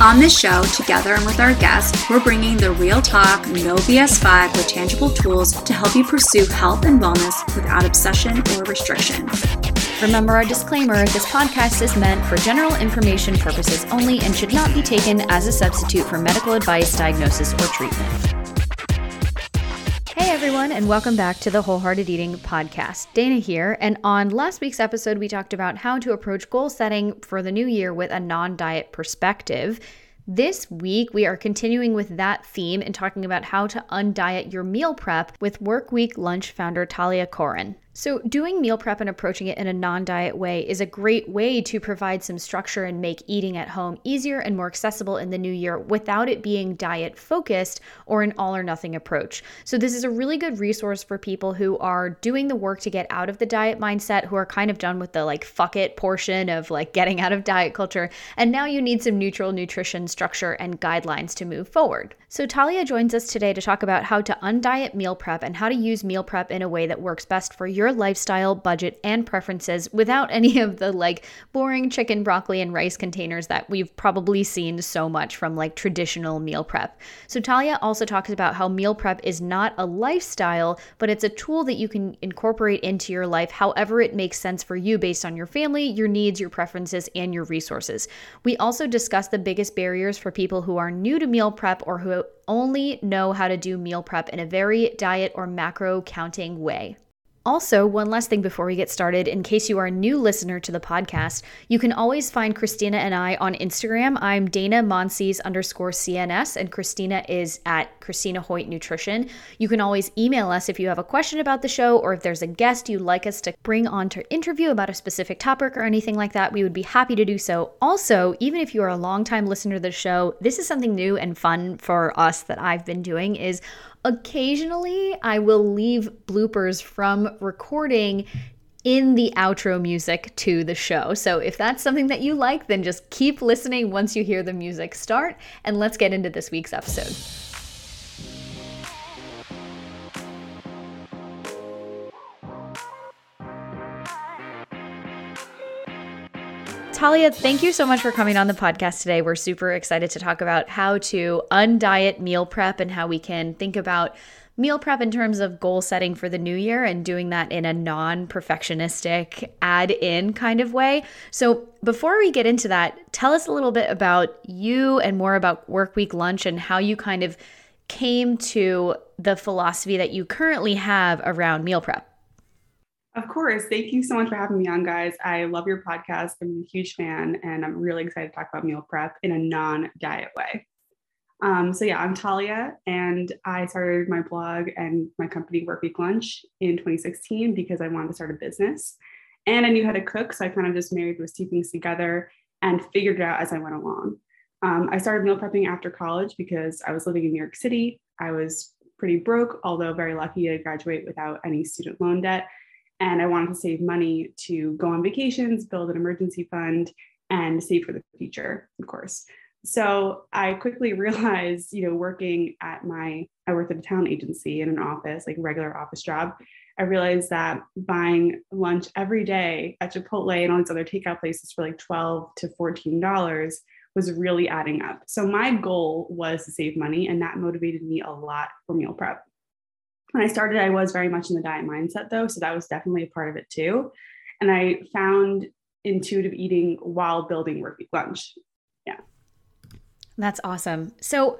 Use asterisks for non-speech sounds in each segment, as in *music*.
On this show, together and with our guests, we're bringing the real talk, no BS vibe with tangible tools to help you pursue health and wellness without obsession or restriction. Remember our disclaimer this podcast is meant for general information purposes only and should not be taken as a substitute for medical advice, diagnosis, or treatment. Hey everyone, and welcome back to the Wholehearted Eating Podcast. Dana here, and on last week's episode, we talked about how to approach goal setting for the new year with a non diet perspective. This week, we are continuing with that theme and talking about how to undiet your meal prep with Workweek Lunch founder Talia Koren. So, doing meal prep and approaching it in a non diet way is a great way to provide some structure and make eating at home easier and more accessible in the new year without it being diet focused or an all or nothing approach. So, this is a really good resource for people who are doing the work to get out of the diet mindset, who are kind of done with the like fuck it portion of like getting out of diet culture. And now you need some neutral nutrition structure and guidelines to move forward. So, Talia joins us today to talk about how to undiet meal prep and how to use meal prep in a way that works best for your lifestyle, budget, and preferences without *laughs* any of the like boring chicken, broccoli, and rice containers that we've probably seen so much from like traditional meal prep. So, Talia also talks about how meal prep is not a lifestyle, but it's a tool that you can incorporate into your life however it makes sense for you based on your family, your needs, your preferences, and your resources. We also discuss the biggest barriers for people who are new to meal prep or who only know how to do meal prep in a very diet or macro counting way. Also, one last thing before we get started, in case you are a new listener to the podcast, you can always find Christina and I on Instagram. I'm Dana Monsees underscore CNS, and Christina is at Christina Hoyt Nutrition. You can always email us if you have a question about the show or if there's a guest you'd like us to bring on to interview about a specific topic or anything like that. We would be happy to do so. Also, even if you are a longtime listener to the show, this is something new and fun for us that I've been doing is Occasionally, I will leave bloopers from recording in the outro music to the show. So if that's something that you like, then just keep listening once you hear the music start, and let's get into this week's episode. Talia, thank you so much for coming on the podcast today. We're super excited to talk about how to undiet meal prep and how we can think about meal prep in terms of goal setting for the new year and doing that in a non perfectionistic, add in kind of way. So, before we get into that, tell us a little bit about you and more about Work Week Lunch and how you kind of came to the philosophy that you currently have around meal prep. Of course. Thank you so much for having me on, guys. I love your podcast. I'm a huge fan, and I'm really excited to talk about meal prep in a non diet way. Um, so, yeah, I'm Talia, and I started my blog and my company, Work Week Lunch, in 2016 because I wanted to start a business. And I knew how to cook. So, I kind of just married those two things together and figured it out as I went along. Um, I started meal prepping after college because I was living in New York City. I was pretty broke, although very lucky to graduate without any student loan debt and I wanted to save money to go on vacations, build an emergency fund, and save for the future, of course. So I quickly *laughs* realized, you know, working at my, I worked at a town agency in an office, like regular office job. I realized that buying lunch every day at Chipotle and all these other takeout places for like 12 to $14 was really adding up. So my goal was to save money, and that motivated me a lot for meal prep when I started, I was very much in the diet mindset though. So that was definitely a part of it too. And I found intuitive eating while building work lunch. Yeah. That's awesome. So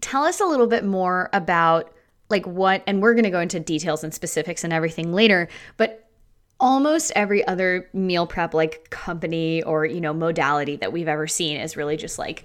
tell us a little bit more about like what, and we're going to go into details and specifics and everything later, but almost every other meal prep like company or, you know, modality that we've ever seen is really just like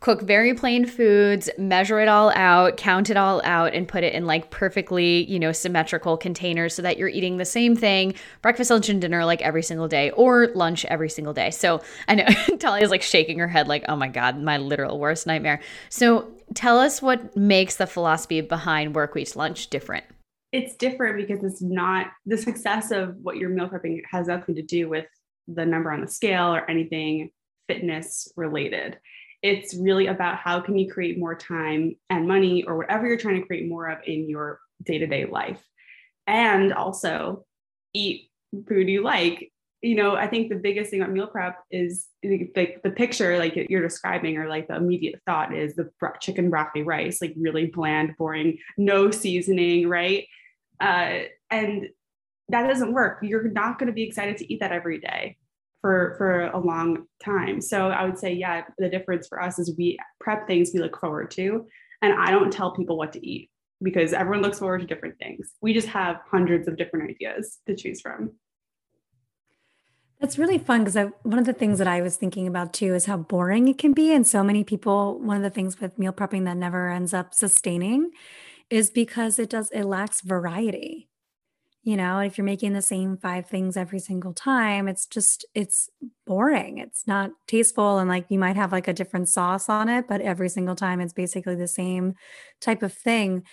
cook very plain foods, measure it all out, count it all out, and put it in like perfectly, you know, symmetrical containers so that you're eating the same thing breakfast, lunch, and dinner like every single day or lunch every single day. So I know *laughs* Talia's like shaking her head, like, oh my God, my literal worst nightmare. So tell us what makes the philosophy behind Work Week Lunch different. it's different because it's not the success of what you're meal prepping has nothing to do with the number on the scale or anything fitness related it's really about how can you create more time and money or whatever you're trying to create more of in your day-to-day life. And also eat food you like. You know i think the biggest thing about meal prep is like the picture like you're describing or like the immediate thought is the chicken broccoli rice like really bland boring no seasoning right? Uh, and that doesn't work. You're not going to be excited to eat that every day for for a long time so i would say yeah the difference for us is we prep things we look forward to and i don't tell people what to eat because everyone looks forward to different things we just have hundreds of different ideas to choose from that's really fun because one of the things that I was thinking about too is how boring it can be. And so many people, one of the things with meal prepping that never ends up sustaining is because it does, it lacks variety. You know, if you're making the same five things every single time, it's just, it's boring. It's not tasteful. And like you might have like a different sauce on it, but every single time it's basically the same type of thing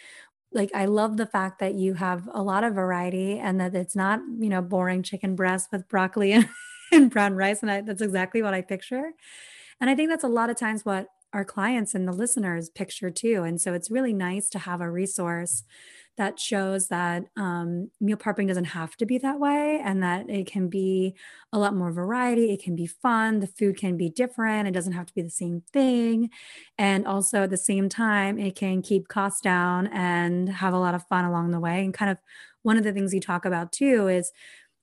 like I love the fact that you have a lot of variety and that it's not, you know, boring chicken breast with broccoli and, *laughs* and brown rice. And I, that's exactly what I picture. And I think that's a lot of times what our clients and the listeners picture too. And so it's really nice to have a resource that shows that um, meal prepping doesn't have to be that way and that it can be a lot more variety. It can be fun. The food can be different. It doesn't have to be the same thing. And also at the same time, it can keep costs down and have a lot of fun along the way. And kind of one of the things you talk about too is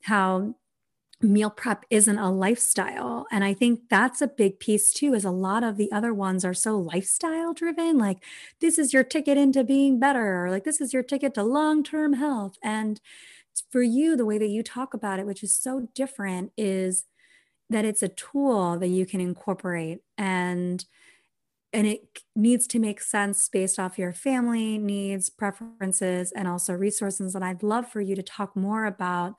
how meal prep isn't a lifestyle. And i think that's a big piece too is a lot of the other ones are so lifestyle driven like this is your ticket into being better or like this is your ticket to long-term health. And for you the way that you talk about it which is so different is that it's a tool that you can incorporate and and it needs to make sense based off your family needs preferences and also resources. And i'd love for you to talk more about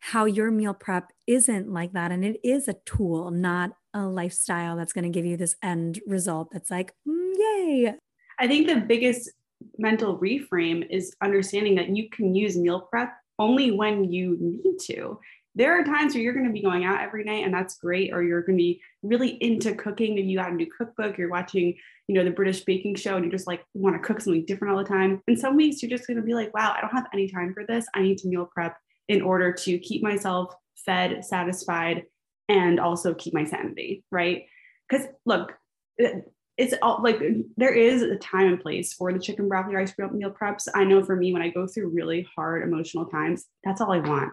how your meal prep isn't like that. And it is a tool, not a lifestyle that's going to give you this end result that's like, mm, yay. I think the biggest mental reframe is understanding that you can use meal prep only when you need to. There are times where you're going to be going out every night and that's great, or you're going to be really into cooking and you got a new cookbook, you're watching, you know, the British baking show and you just like want to cook something different all the time. And some weeks you're just going to be like, wow, I don't have any time for this. I need to meal prep in order to keep myself fed, satisfied, and also keep my sanity, right? Because look, it's all like there is a time and place for the chicken broccoli rice meal preps. I know for me, when I go through really hard emotional times, that's all I want.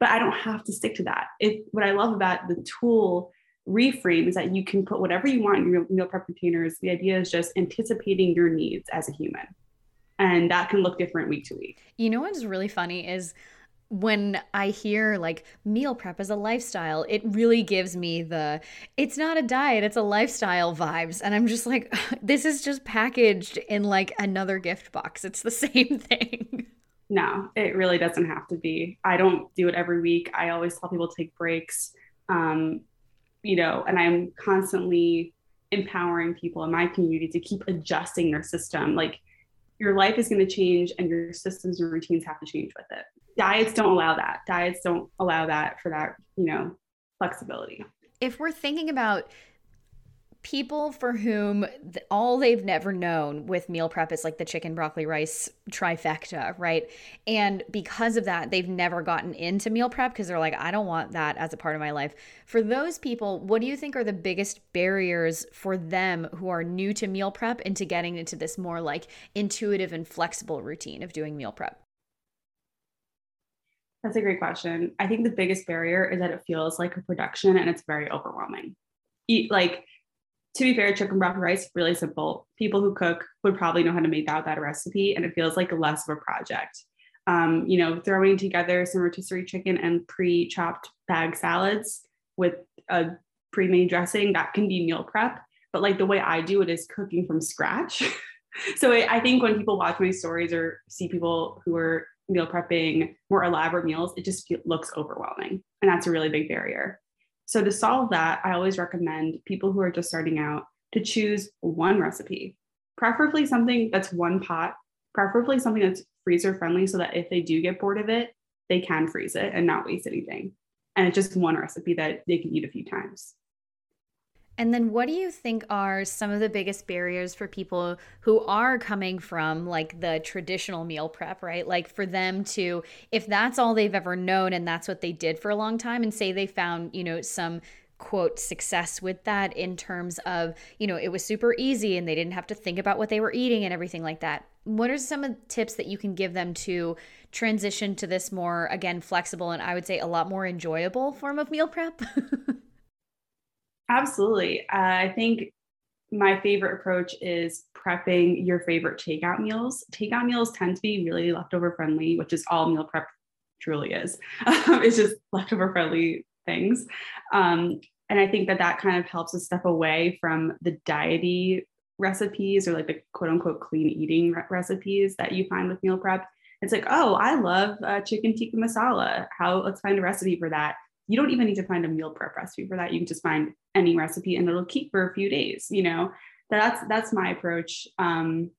But I don't have to stick to that. If what I love about the tool reframe is that you can put whatever you want in your meal prep containers. The idea is just anticipating your needs as a human. And that can look different week to week. You know what's really funny is when I hear like meal prep as a lifestyle, it really gives me the it's not a diet, it's a lifestyle vibes. And I'm just like, *laughs* this is just packaged in like another gift box. It's the *laughs* same thing. No, it really doesn't have to be. I don't do it every week. I always tell people take breaks. Um, you know, and I'm constantly empowering people in my community to keep adjusting their system. Like your life is going to change and your systems and routines have to change with it diets don't allow that. Diets don't allow that for that you know flexibility. If we're thinking about people for whom all they've never known with meal prep is like the chicken broccoli rice trifecta right? And because of that they've never gotten into meal prep because they're like i don't want that as a part of my life. For those people what do you think are the biggest barriers for them who are new to meal prep into getting into this more like intuitive and flexible routine of doing meal prep that's a great question. I think the biggest barrier is that it feels like a production and it's very overwhelming. Eat like to be fair, chicken broth rice, really simple. People who cook would probably know how to make that that recipe, and it feels like less of a project. Um, you know, throwing together some rotisserie chicken and pre-chopped bag salads with a pre-made dressing that can be meal prep. But like the way I do it is cooking from scratch. *laughs* so I think when people watch my stories or see people who are meal prepping more elaborate meals, it just looks overwhelming. And that's a really big barrier. So, to solve that, I always recommend people who are just starting out to choose one recipe, preferably something that's one pot, preferably something that's freezer friendly so that if they do get bored of it, they can freeze it and not waste anything. And it's just one recipe that they can eat a few times. And then what do you think are some of the biggest barriers for people who are coming from like the traditional meal prep, right? Like for them to if that's all they've ever known and that's what they did for a long time and say they found, you know, some quote success with that in terms of, you know, it was super easy and they didn't have to think about what they were eating and everything like that. What are some of the tips that you can give them to transition to this more again flexible and I would say a lot more enjoyable form of meal prep? *laughs* Absolutely. Uh, I think my favorite approach is prepping your favorite takeout meals. Takeout meals tend to be really leftover friendly, which is all meal prep truly is. *laughs* it's just leftover friendly things. Um, and I think that that kind of helps us step away from the diety recipes or like the quote unquote clean eating re- recipes that you find with meal prep. It's like, oh, I love uh, chicken tikka masala. How let's find a recipe for that you don't even need to find a meal prep recipe for that. You can just find any recipe and it'll keep for a few days, you know. That's that's my approach. Um,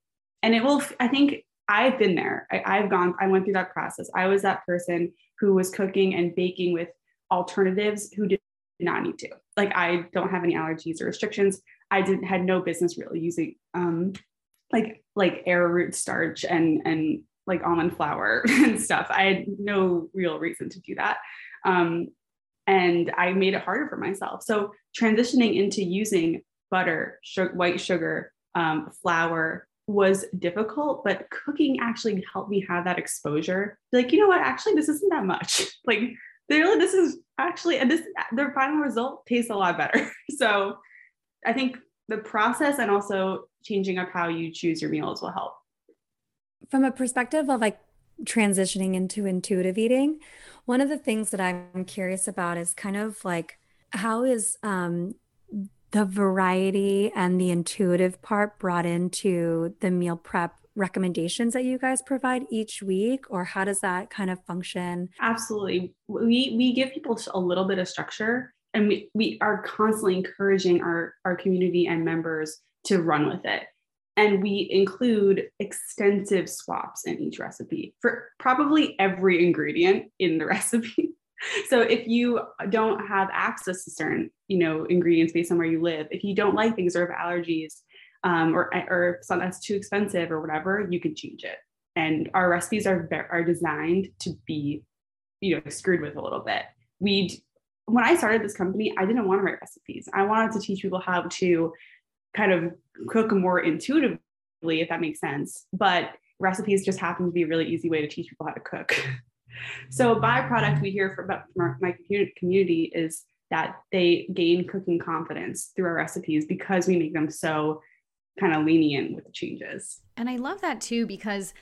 and it will, I think I've been there. I, I've gone, I went through that process. I was that person who was cooking and baking with alternatives who did not need to. Like I don't have any allergies or restrictions. I didn't had no business really using um like like arrowroot starch and and like almond flour *laughs* and stuff. I had no real reason to do that. Um, and I made it harder for myself. So transitioning into using butter, sugar, white sugar, um, flour was difficult, but cooking actually helped me have that exposure. Like, you know what? Actually, this isn't that much. *laughs* like, really, this is actually, and this the final result tastes a lot better. *laughs* so, I think the process and also changing up how you choose your meals will help. From a perspective of like transitioning into intuitive eating, one of the things that I'm curious about is kind of like how is um, the variety and the intuitive part brought into the meal prep recommendations that you guys provide each week or how does that kind of function? Absolutely. We we give people a little bit of structure and we, we are constantly encouraging our our community and members to run with it and we include extensive swaps in each recipe for probably every ingredient in the *laughs* recipe. So if you don't have access to certain, you know, ingredients based on where you live, if you don't like things or have allergies, um, or or if that's too expensive or whatever, you can change it. And our recipes are are designed to be, you know, screwed with a little bit. We, when I started this company, I didn't want to write recipes. I wanted to teach people how to kind of cook more intuitively, if that makes sense. But recipes just happen to be a really easy way to teach people how to cook. *laughs* so, a byproduct we hear from, from my community is that they gain cooking confidence through our recipes because we make them so kind of lenient with the changes. And I love that too because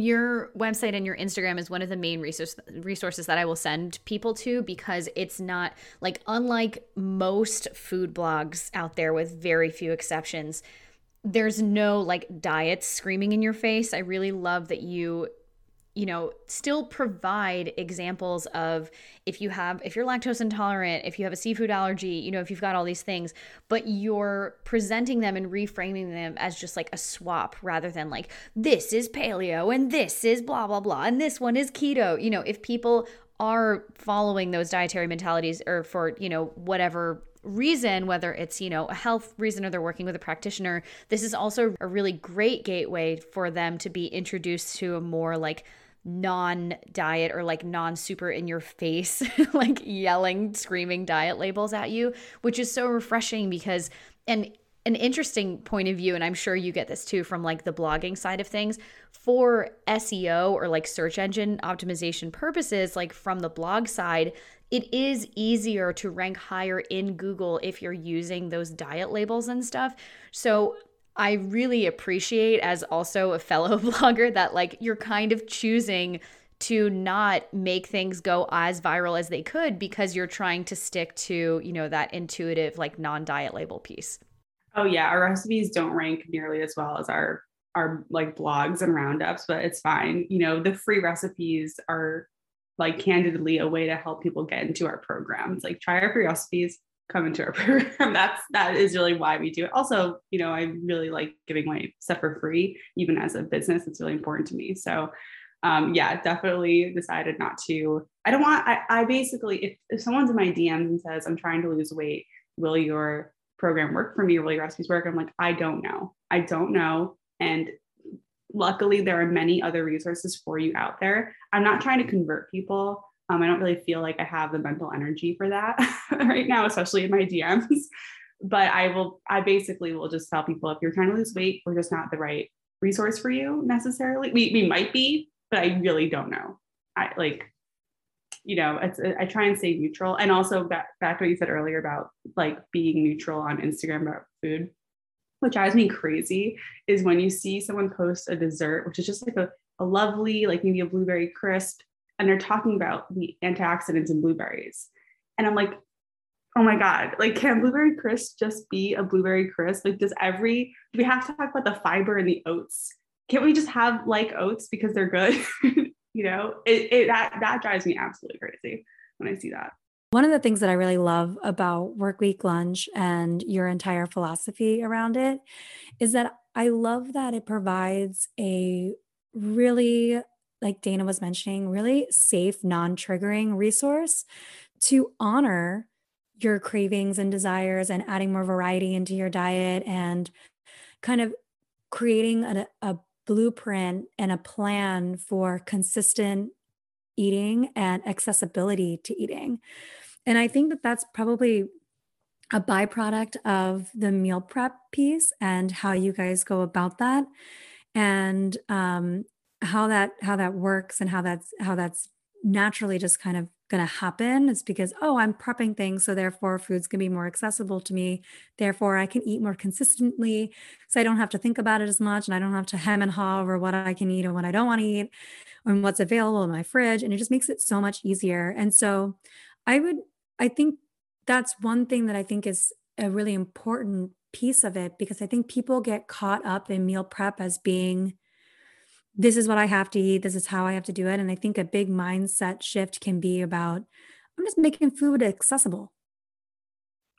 your website and your Instagram is one of the main resource, resources that I will send people to because it's not like unlike most food blogs out there with very few exceptions there's no like diets screaming in your face. I really love that you you know, still provide examples of if you have, if you're lactose intolerant, if you have a seafood allergy, you know, if you've got all these things, but you're presenting them and reframing them as just like a swap rather than like, this is paleo and this is blah, blah, blah, and this one is keto. You know, if people are following those dietary mentalities or for, you know, whatever reason, whether it's, you know, a health reason or they're working with a practitioner, this is also a really great gateway for them to be introduced to a more like non diet or like non super in your face, *laughs* like yelling, screaming diet labels at you, which is so refreshing because, and an interesting point of view, and I'm sure you get this too from like the blogging side of things for SEO or like search engine optimization purposes, like from the blog side, it is easier to rank higher in Google if you're using those diet labels and stuff. So I really appreciate as also a fellow *laughs* blogger that like you're kind of choosing to not make things go as viral as they could because you're trying to stick to, you know, that intuitive like non-diet label piece. Oh yeah, our recipes don't rank nearly as well as our our like blogs and roundups, but it's fine. You know, the free recipes are like candidly a way to help people get into our programs. Like try our free recipes, come into our *laughs* program. That's that is really why we do it. Also, you know, I really like giving away stuff for free, even as a business. It's really important to me. So um, yeah, definitely decided not to. I don't want, I, I basically, if, if someone's in my DMs and says, I'm trying to lose weight, will your program work for me? Will your recipes work? I'm like, I don't know. I don't know. And luckily, there are many other resources for you out there. I'm not trying to convert people. Um, I don't really feel like I have the mental energy for that *laughs* right now, especially in my DMs. But I will, I basically will just tell people if you're trying to lose weight, we're just not the right resource for you necessarily. We, we might be, but I really don't know. I like, you know, it's, I try and stay neutral. And also back, back to what you said earlier about like being neutral on Instagram about food, what drives me crazy is when you see someone post a dessert, which is just like a, a lovely, like maybe a blueberry crisp, and they're talking about the antioxidants in blueberries. And I'm like, oh my God, like can blueberry crisp just be a blueberry crisp? Like does every, we have to talk about the fiber in the oats can't we just have like oats because they're good? *laughs* you know, it, it that that drives me absolutely crazy when I see that. One of the things that I really love about Work Week Lunch and your entire philosophy around it is that I love that it provides a really, like Dana was mentioning, really safe, non triggering resource to honor your cravings and desires and adding more variety into your diet and kind of creating a, a blueprint and a plan for consistent eating and accessibility to eating. And I think that that's probably a byproduct of the meal prep piece and how you guys go about that and um, how that how that works and how that's how that's naturally just kind of going to happen is because oh i'm prepping things so therefore food's going to be more accessible to me. Therefore i can eat more consistently so i don't have to think about it as much and i don't have to hem and haw over what i can eat and what i don't want to eat and what's available in my fridge and it just makes it so much easier. And so i would i think that's one thing that i think is a really important piece of it because i think people get caught up in meal prep as being this is what I have to eat. This is how I have to do it. And I think a big mindset shift can be about I'm just making food accessible.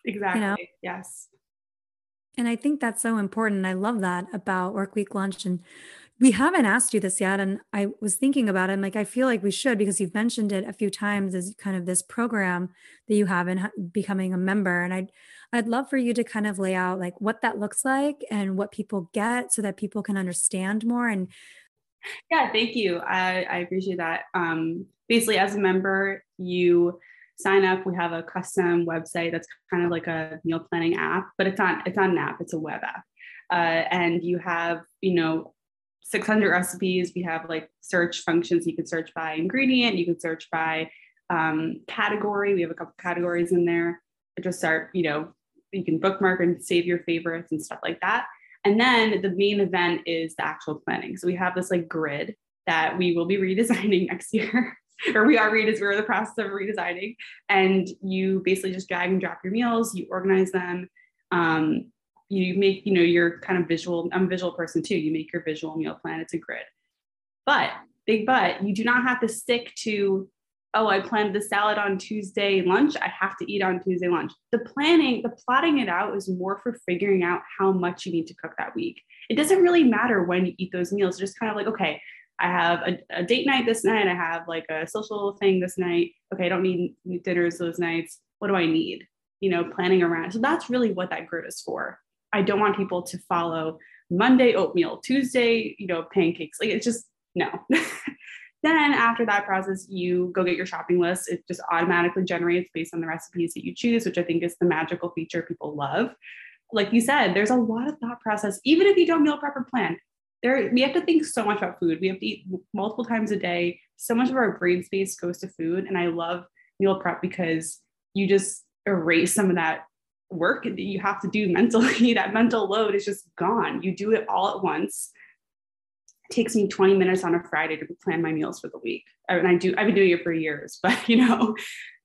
Exactly. You know? Yes. And I think that's so important. I love that about work week lunch. And we haven't asked you this yet. And I was thinking about it. And like, I feel like we should because you've mentioned it a few times as kind of this program that you have in becoming a member. And I'd, I'd love for you to kind of lay out like what that looks like and what people get so that people can understand more and yeah, thank you. I, I appreciate that. Um, basically, as a member, you sign up. We have a custom website that's kind of like a meal planning app, but it's not it's not an app. It's a web app, uh, and you have you know 600 recipes. We have like search functions. You can search by ingredient. You can search by um, category. We have a couple categories in there. Just start, you know, you can bookmark and save your favorites and stuff like that. And then the main event is the actual planning. So we have this like grid that we will be *laughs* redesigning next year. or we are redes- we're in the process of redesigning. And you basically just drag and drop your meals, you organize them. Um, you make, you know, your kind of visual, I'm a visual person too. You make your visual meal plan, it's a grid. But big but, you do not have to stick to oh, I planned the salad on Tuesday lunch. I have to eat on Tuesday lunch. The planning, the plotting it out is more for figuring out how much you need to cook that week. It doesn't really matter when you eat those meals. Just kind of like, okay, I have a, a, date night this night. I have like a social thing this night. Okay, I don't need dinners those nights. What do I need? You know, planning around. So that's really what that grid is for. I don't want people to follow Monday oatmeal, Tuesday, you know, pancakes. Like it's just no. *laughs* Then after that process, you go get your shopping list. It just automatically generates based on the recipes that you choose, which I think is the magical feature people love. Like you said, there's a lot of thought process, even if you don't meal prep or plan. There, we have to think so much about food. We have to eat multiple times a day. So much of our brain space goes to food. And I love meal prep because you just erase some of that work that you have to do mentally. *laughs* that mental load is just gone. You do it all at once takes me 20 minutes on a Friday to plan my meals for the week. And I do, I've been doing it for years, *laughs* but you know,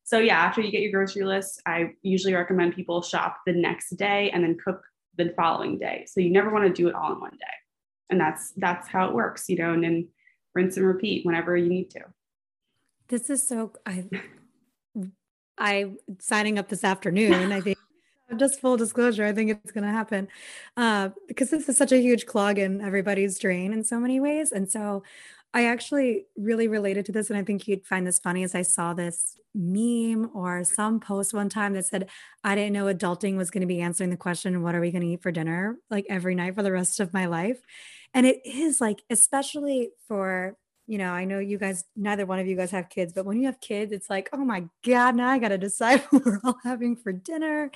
so yeah, after you get your grocery list, I usually recommend people shop the next day and then cook the following day. So you never want to do it all in one day. And that's that's how it works, you know, and then rinse and repeat whenever you need to. This is so I I signing up this afternoon. I think just full disclosure, I think it's going to happen uh, because this is such a huge clog in everybody's drain in so many ways. And so I actually really related to this. And I think you'd find this funny as I saw this meme or some post one time that said, I didn't know adulting was going to be answering the question, What are we going to eat for dinner? like every night for the rest of my life. And it is like, especially for you know, I know you guys, neither one of you guys have kids, but when you have kids, it's like, oh my God, now I got to decide *laughs* what we're all having for dinner.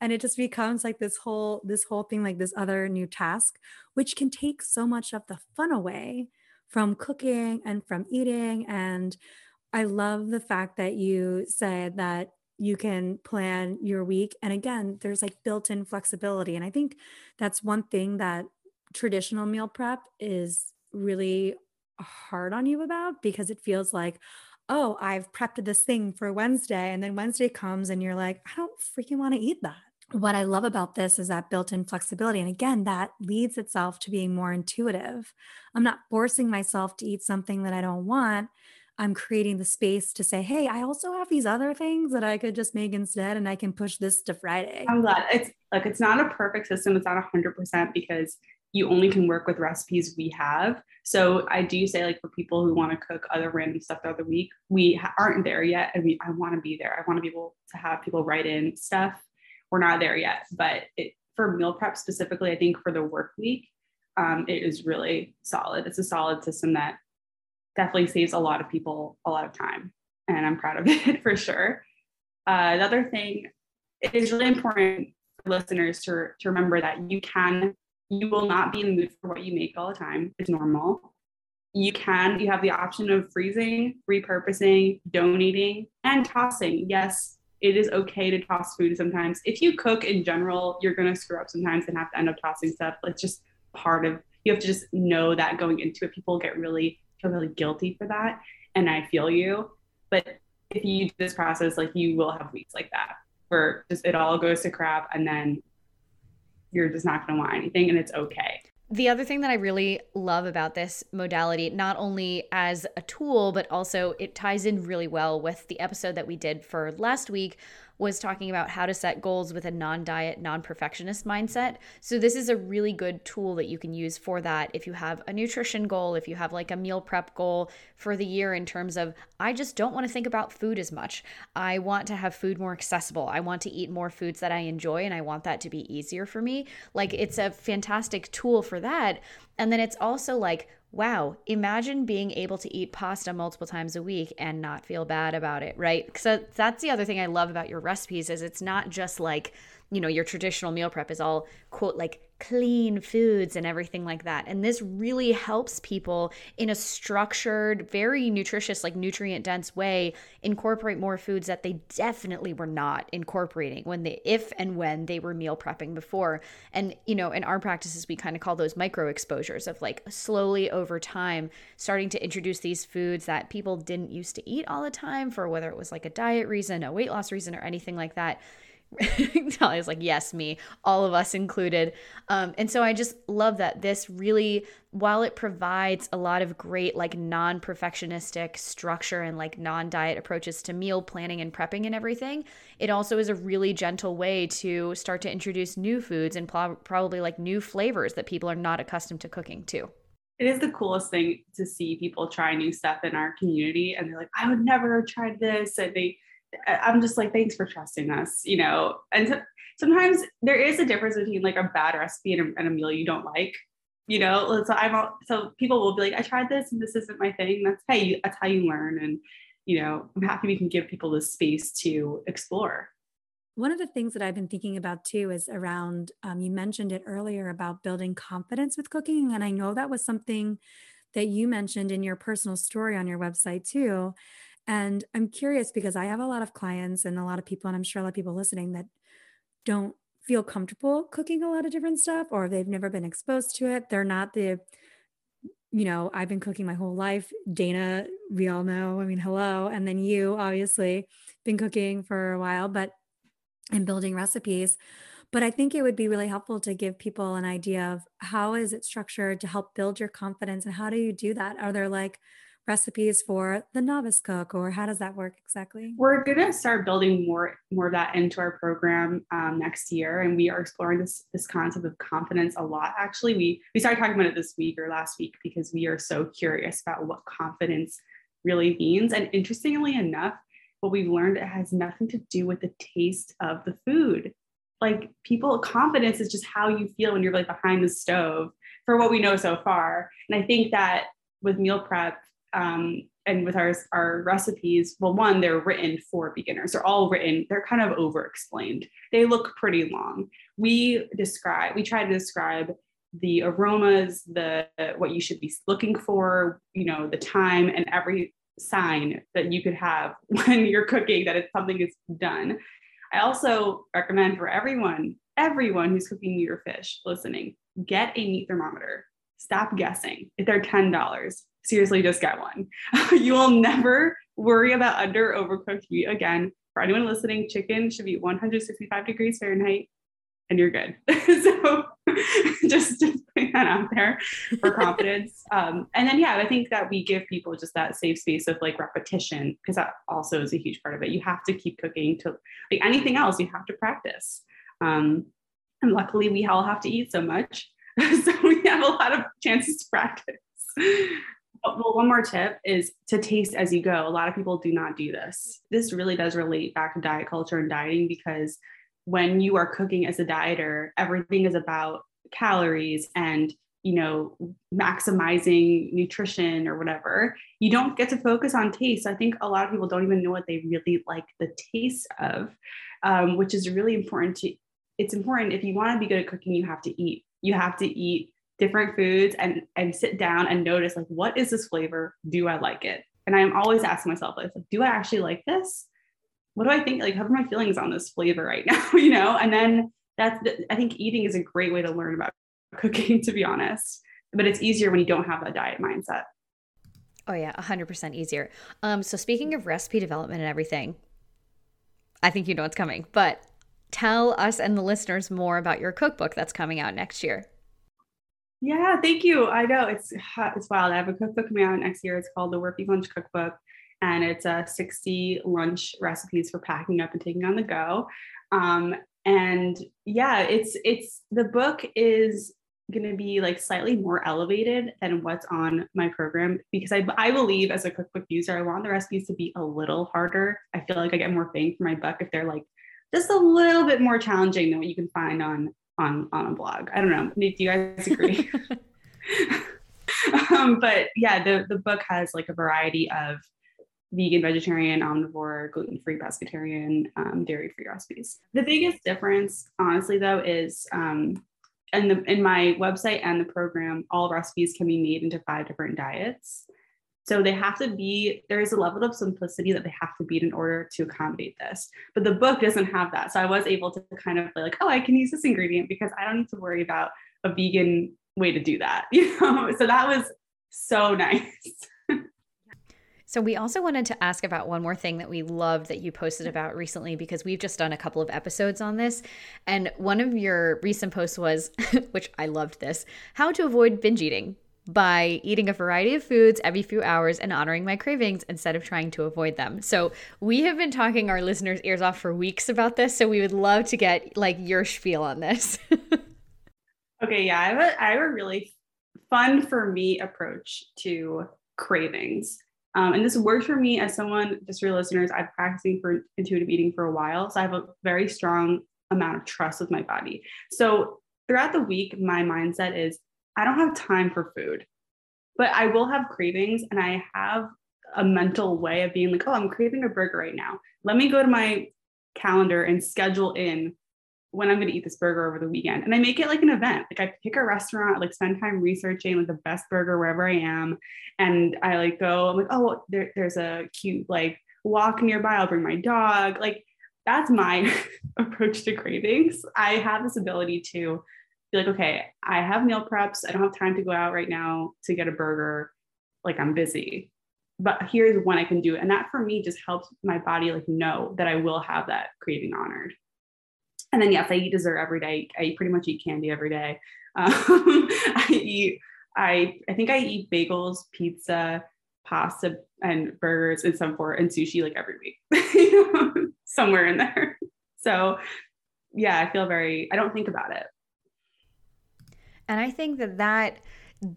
And it just becomes like this whole, this whole thing, like this other new task, which can take so much of the fun away from cooking and from eating. And I love the fact that you said that you can plan your week. And again, there's like built in flexibility. And I think that's one thing that traditional meal prep is really hard on you about because it feels like, oh, I've prepped this thing for Wednesday. And then Wednesday comes and you're like, I don't freaking want to eat that. What I love about this is that built in flexibility. And again, that leads itself to being more intuitive. I'm not forcing myself to eat something that I don't want. I'm creating the space to say, hey, I also have these other things that I could just make instead, and I can push this to Friday. I'm glad it's like it's not a perfect system. It's not 100% because you only can work with recipes we have. So I do say like for people who want to cook other random stuff throughout the week, we aren't there yet. I mean, I want to be there. I want to be able to have people write in stuff. We're not there yet, but it, for meal prep specifically, I think for the work week, um, it is really solid. It's a solid system that definitely saves a lot of people a lot of time, and I'm proud of *laughs* it for sure. Uh, another thing, it is really important for listeners to, to remember that you can you will not be in the mood for what you make all the time. It's normal. You can, you have the option of freezing, repurposing, donating, and tossing. Yes, it is okay to toss food sometimes. If you cook in general, you're going to screw up sometimes and have to end up tossing stuff. It's just part of, you have to just know that going into it. People get really, feel really guilty for that. And I feel you. But if you do this process, like you will have weeks like that where just it all goes to crap and then you're just not going to want anything and it's okay. The other thing that I really love about this modality, not only as a tool, but also it ties in really well with the episode that we did for last week was talking about how to set goals with a non diet, non perfectionist mindset. So, this is a really good tool that you can use for that. If you have a nutrition goal, if you have like a meal prep goal for the year in terms of, I just don't want to think about food as much. I want to have food more accessible. I want to eat more foods that I enjoy and I want that to be easier for me. Like, it's a fantastic tool for that. And then it's also like, wow, imagine being able to eat pasta multiple times a week and not feel bad about it, right? So that's the other thing I love about your recipes is it's not just like, you know, your traditional meal prep is all quote like clean foods and everything like that. And this really helps people in a structured, very nutritious, like nutrient dense way incorporate more foods that they definitely were not incorporating when they, if and when they were meal prepping before. And, you know, in our practices, we kind of call those micro exposures of like slowly over time starting to introduce these foods that people didn't used to eat all the time for whether it was like a diet reason, a weight loss reason, or anything like that *laughs* Talia's like, yes, me, all of us included. Um, and so I just love that this really, while it provides a lot of great, like non perfectionistic structure and like non diet approaches to meal planning and prepping and everything, it also is a really gentle way to start to introduce new foods and pl- probably like new flavors that people are not accustomed to cooking too. It is the coolest thing to see people try new stuff in our community and they're like, I would never have tried this. And they, I'm just like, thanks for trusting us, you know. And so, sometimes there is a difference between like a bad recipe and a, and a meal you don't like, you know. So I'm all, so people will be like, I tried this and this isn't my thing. That's hey, that's how you learn. And you know, I'm happy we can give people the space to explore. One of the things that I've been thinking about too is around, um, you mentioned it earlier about building confidence with cooking. And I know that was something that you mentioned in your personal story on your website too. And I'm curious because I have a lot of clients and a lot of people, and I'm sure a lot of people listening that don't feel comfortable cooking a lot of different stuff or they've never been exposed to it. They're not the, you know, I've been cooking my whole life. Dana, we all know, I mean, hello. And then you obviously been cooking for a while, but and building recipes. But I think it would be really helpful to give people an idea of how is it structured to help build your confidence and how do you do that? Are there like recipes for the novice cook, or how does that work exactly? We're going to start building more more of that into our program um, next year, and we are exploring this this concept of confidence a lot. Actually, we we started talking about it this week or last week because we are so curious about what confidence really means. And interestingly enough, what we've learned it has nothing to do with the taste of the food. Like people, confidence is just how you feel when you're like behind the stove, for what we know so far. And I think that with meal prep um, and with our our recipes, well, one they're written for beginners. They're all written. They're kind of over explained. They look pretty long. We describe. We try to describe the aromas, the what you should be looking for, you know, the time and every sign that you could have *laughs* when you're cooking that it's something is done. I also recommend for everyone, everyone who's cooking or fish listening, get a meat thermometer. Stop guessing. If they're $10, seriously, just get one. *laughs* you will never worry about under overcooked meat again. For anyone listening, chicken should be 165 degrees Fahrenheit and you're good. *laughs* so *laughs* just, just putting that out there for confidence. Um, and then, yeah, I think that we give people just that safe space of like repetition, because that also is a huge part of it. You have to keep cooking to like anything else, you have to practice. Um, and luckily, we all have to eat so much. so we have a lot of chances to practice. Well, one more tip is to taste as you go. A lot of people do not do this. This really does relate back to diet culture and dieting because when you are cooking as a dieter, everything is about calories and you know maximizing nutrition or whatever you don't get to focus on taste i think a lot of people don't even know what they really like the taste of um, which is really important to it's important if you want to be good at cooking you have to eat you have to eat different foods and and sit down and notice like what is this flavor do i like it and i'm always asking myself like do i actually like this what do I think? Like, how are my feelings on this flavor right now? *laughs* you know, and then that's, I think eating is a great way to learn about *laughs* cooking, to be honest. But it's easier when you don't have that diet mindset. Oh yeah, 100% easier. Um, so speaking of recipe development and everything, I think you know what's coming, but tell us and the listeners more about your cookbook that's coming out next year. Yeah, thank you. I know it's it's wild. I have a cookbook coming out next year. It's called the Work Week Lunch Cookbook and it's uh, 60 lunch recipes for packing up and taking on the go. Um, and yeah, it's it's the book is going to be like slightly more elevated than what's on my program because I, I believe as a cookbook user, I want the recipes to be a little harder. I feel like I get more bang for my buck if they're like just a little bit more challenging than what you can find on on on a blog. I don't know. Do you guys agree? *laughs* *laughs* um, but yeah, the the book has like a variety of vegan, vegetarian, omnivore, gluten free, pescatarian, um, dairy free recipes. The biggest difference, honestly, though, is um, in, the, in my website and the program, all recipes can be made into five different diets. So they have to be, there is a level of simplicity that they have to be in order to accommodate this. But the book doesn't have that. So I was able to kind of like, oh, I can use this ingredient because I don't need to worry about a vegan way to do that. *laughs* You know, so that was so nice. *laughs* So, we also wanted to ask about one more thing that we loved that you posted about recently because we've just done a couple of episodes on this. And one of your recent posts was, *laughs* which I loved this, how to avoid binge eating by eating a variety of foods every few hours and honoring my cravings instead of trying to avoid them. So, we have been talking our listeners' ears off for weeks about this. So, we would love to get like your spiel on this. *laughs* okay. Yeah. I have, a, I have a really fun for me approach to cravings. Um, and this works for me as someone, just for listeners, I've practicing for intuitive eating for a while. So I have a very strong amount of trust with my body. So throughout the week, my mindset is I don't have time for food, but I will have cravings and I have a mental way of being like, oh, I'm craving a burger right now. Let me go to my calendar and schedule in when I'm going to eat this burger over the weekend. And I make it like an event. Like I pick a restaurant, like spend time researching like the best burger wherever I am. And I like go, I'm like, oh, there, there's a cute like walk nearby. I'll bring my dog. Like that's my *laughs* approach to cravings. I have this ability to be like, okay, I have meal preps. I don't have time to go out right now to get a burger. Like I'm busy. But here's when I can do it. And that for me just helps my body like know that I will have that craving honored. And then yes, I eat dessert every day. I pretty much eat candy every day. *laughs* Um, I eat, I I think I eat bagels, pizza, pasta and burgers and some for and sushi like every week, *laughs* somewhere in there. So yeah, I feel very, I don't think about it. And I think that that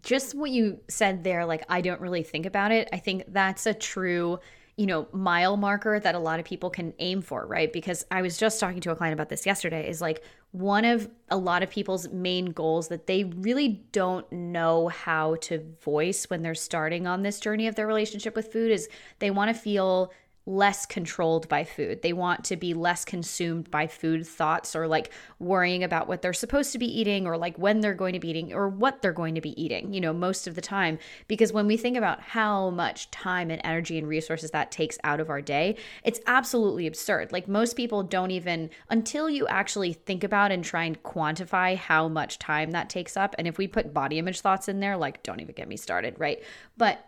just what you said there, like, I don't really think about it. I think that's a true you know, mile marker that a lot of people can aim for, right? Because I was just talking to a client about this yesterday is like one of a lot of people's main goals that they really don't know how to voice when they're starting on this journey of their relationship with food is they want to feel less controlled by food. They want to be less consumed by food thoughts or like worrying about what they're supposed to be eating or like when they're going to be eating or what they're going to be eating, you know, most of the time. Because when we think about how much time and energy and resources that takes out of our day, it's absolutely absurd. Like most people don't even, until you actually think about and try and quantify how much time that takes up. And if we put body image thoughts in there, like don't even get me started, right? But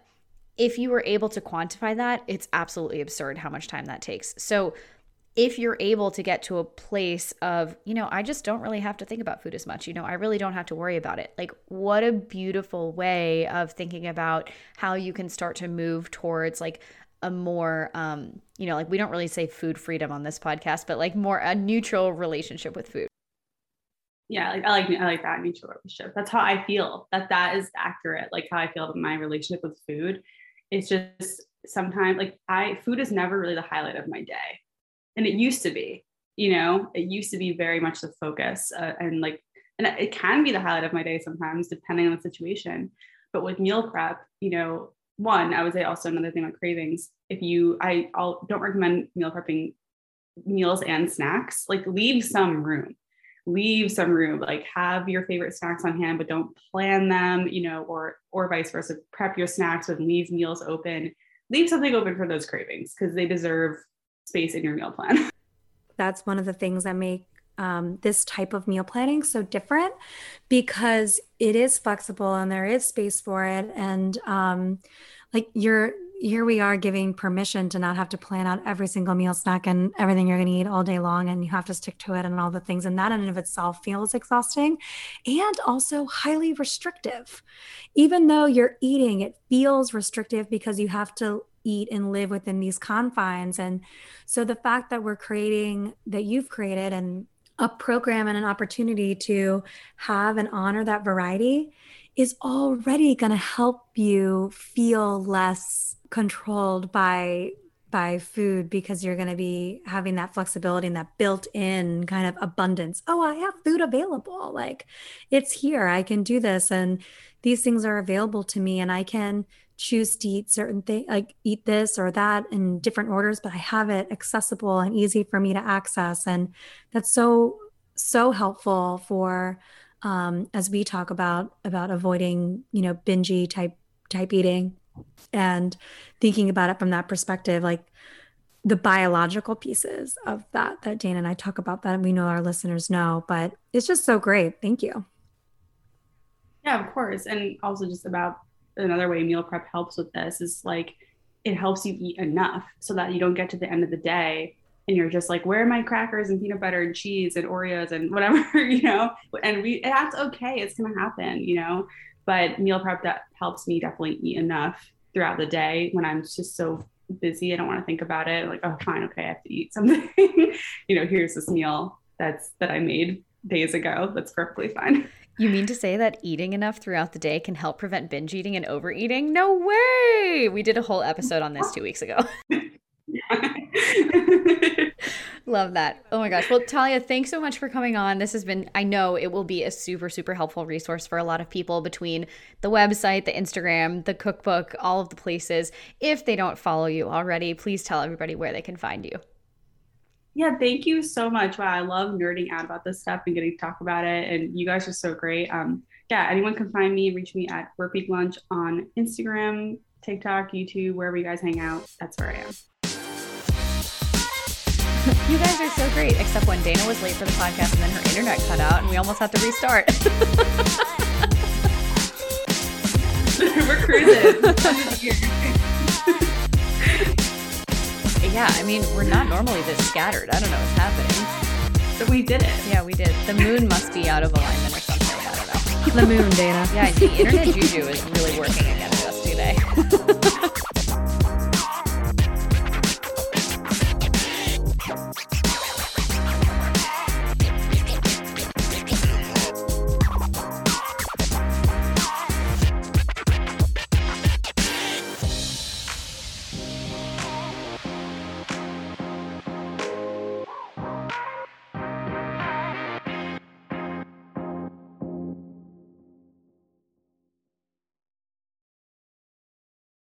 if you were able to quantify that, it's absolutely absurd how much time that takes. So, if you're able to get to a place of, you know, I just don't really have to think about food as much, you know, I really don't have to worry about it. Like, what a beautiful way of thinking about how you can start to move towards like a more, um, you know, like we don't really say food freedom on this podcast, but like more a neutral relationship with food. Yeah, like I like I like that neutral relationship. That's how I feel. That that is accurate. Like how I feel about my relationship with food it's just sometimes like I food is never really the highlight of my day. And it used to be, you know, it used to be very much the focus uh, and like, and it can be the highlight of my day sometimes, depending on the situation. But with meal prep, you know, one, I would say also another thing with cravings. If you, I I'll, don't recommend meal prepping meals and snacks. Like leave some room leave some room like have your favorite snacks on hand but don't plan them you know or or vice versa. Prep your snacks and leave meals open. Leave something open for those cravings because they deserve space in your meal plan. *laughs* That's one of the things that make um, this type of meal planning so different because it is flexible and there is space for it. And um, like you're here we are giving permission to not have to plan out every single meal snack and everything you're going to eat all day long and you have to stick to it and all the things and that in and of itself feels exhausting and also highly restrictive. Even though you're eating it feels restrictive because you have to eat and live within these confines. And so the fact that we're creating that you've created and a program and an opportunity to have and honor that variety is already going to help you feel less controlled by by food because you're going to be having that flexibility and that built in kind of abundance. Oh, I have food available. Like it's here. I can do this and these things are available to me and I can choose to eat certain things like eat this or that in different orders, but I have it accessible and easy for me to access and that's so so helpful for um, as we talk about about avoiding, you know, bingy type type eating and thinking about it from that perspective like the biological pieces of that that Dana and I talk about that we know our listeners know but it's just so great. Thank you. Yeah of course. And also just about another way meal prep helps with this is like it helps you eat enough so that you don't get to the end of the day and you're just like where are my crackers and peanut butter and cheese and oreos and whatever *laughs* you know? And we that's okay. It's gonna happen you know but meal prep that helps me definitely eat enough throughout the day when I'm just so busy. I don't want to think about it. Like, oh, fine, okay, I have to eat something. *laughs* you know, here's this meal that's that I made days ago. That's perfectly fine. You mean to say that eating enough throughout the day can help prevent binge eating and overeating? No way! We did a whole episode on this two weeks ago. *laughs* *laughs* Love that. Oh my gosh. Well, Talia, thanks so much for coming on. This has been, I know it will be a super, super helpful resource for a lot of people between the website, the Instagram, the cookbook, all of the places. If they don't follow you already, please tell everybody where they can find you. Yeah, thank you so much. Wow, I love nerding out about this stuff and getting to talk about it. And you guys are so great. Um, yeah, anyone can find me, reach me at Work Week Lunch on Instagram, TikTok, YouTube, wherever you guys hang out. That's where I am. You guys are so great, except when Dana was late for the podcast and then her internet cut out and we almost had to restart. *laughs* We're cruising. *laughs* yeah, I mean, we're not normally this scattered. I don't know what's happening. But we did it. Yeah, we did. The moon must be out of alignment or something. I don't know. The moon, Dana. Yeah, the internet juju is really working against us today. *laughs*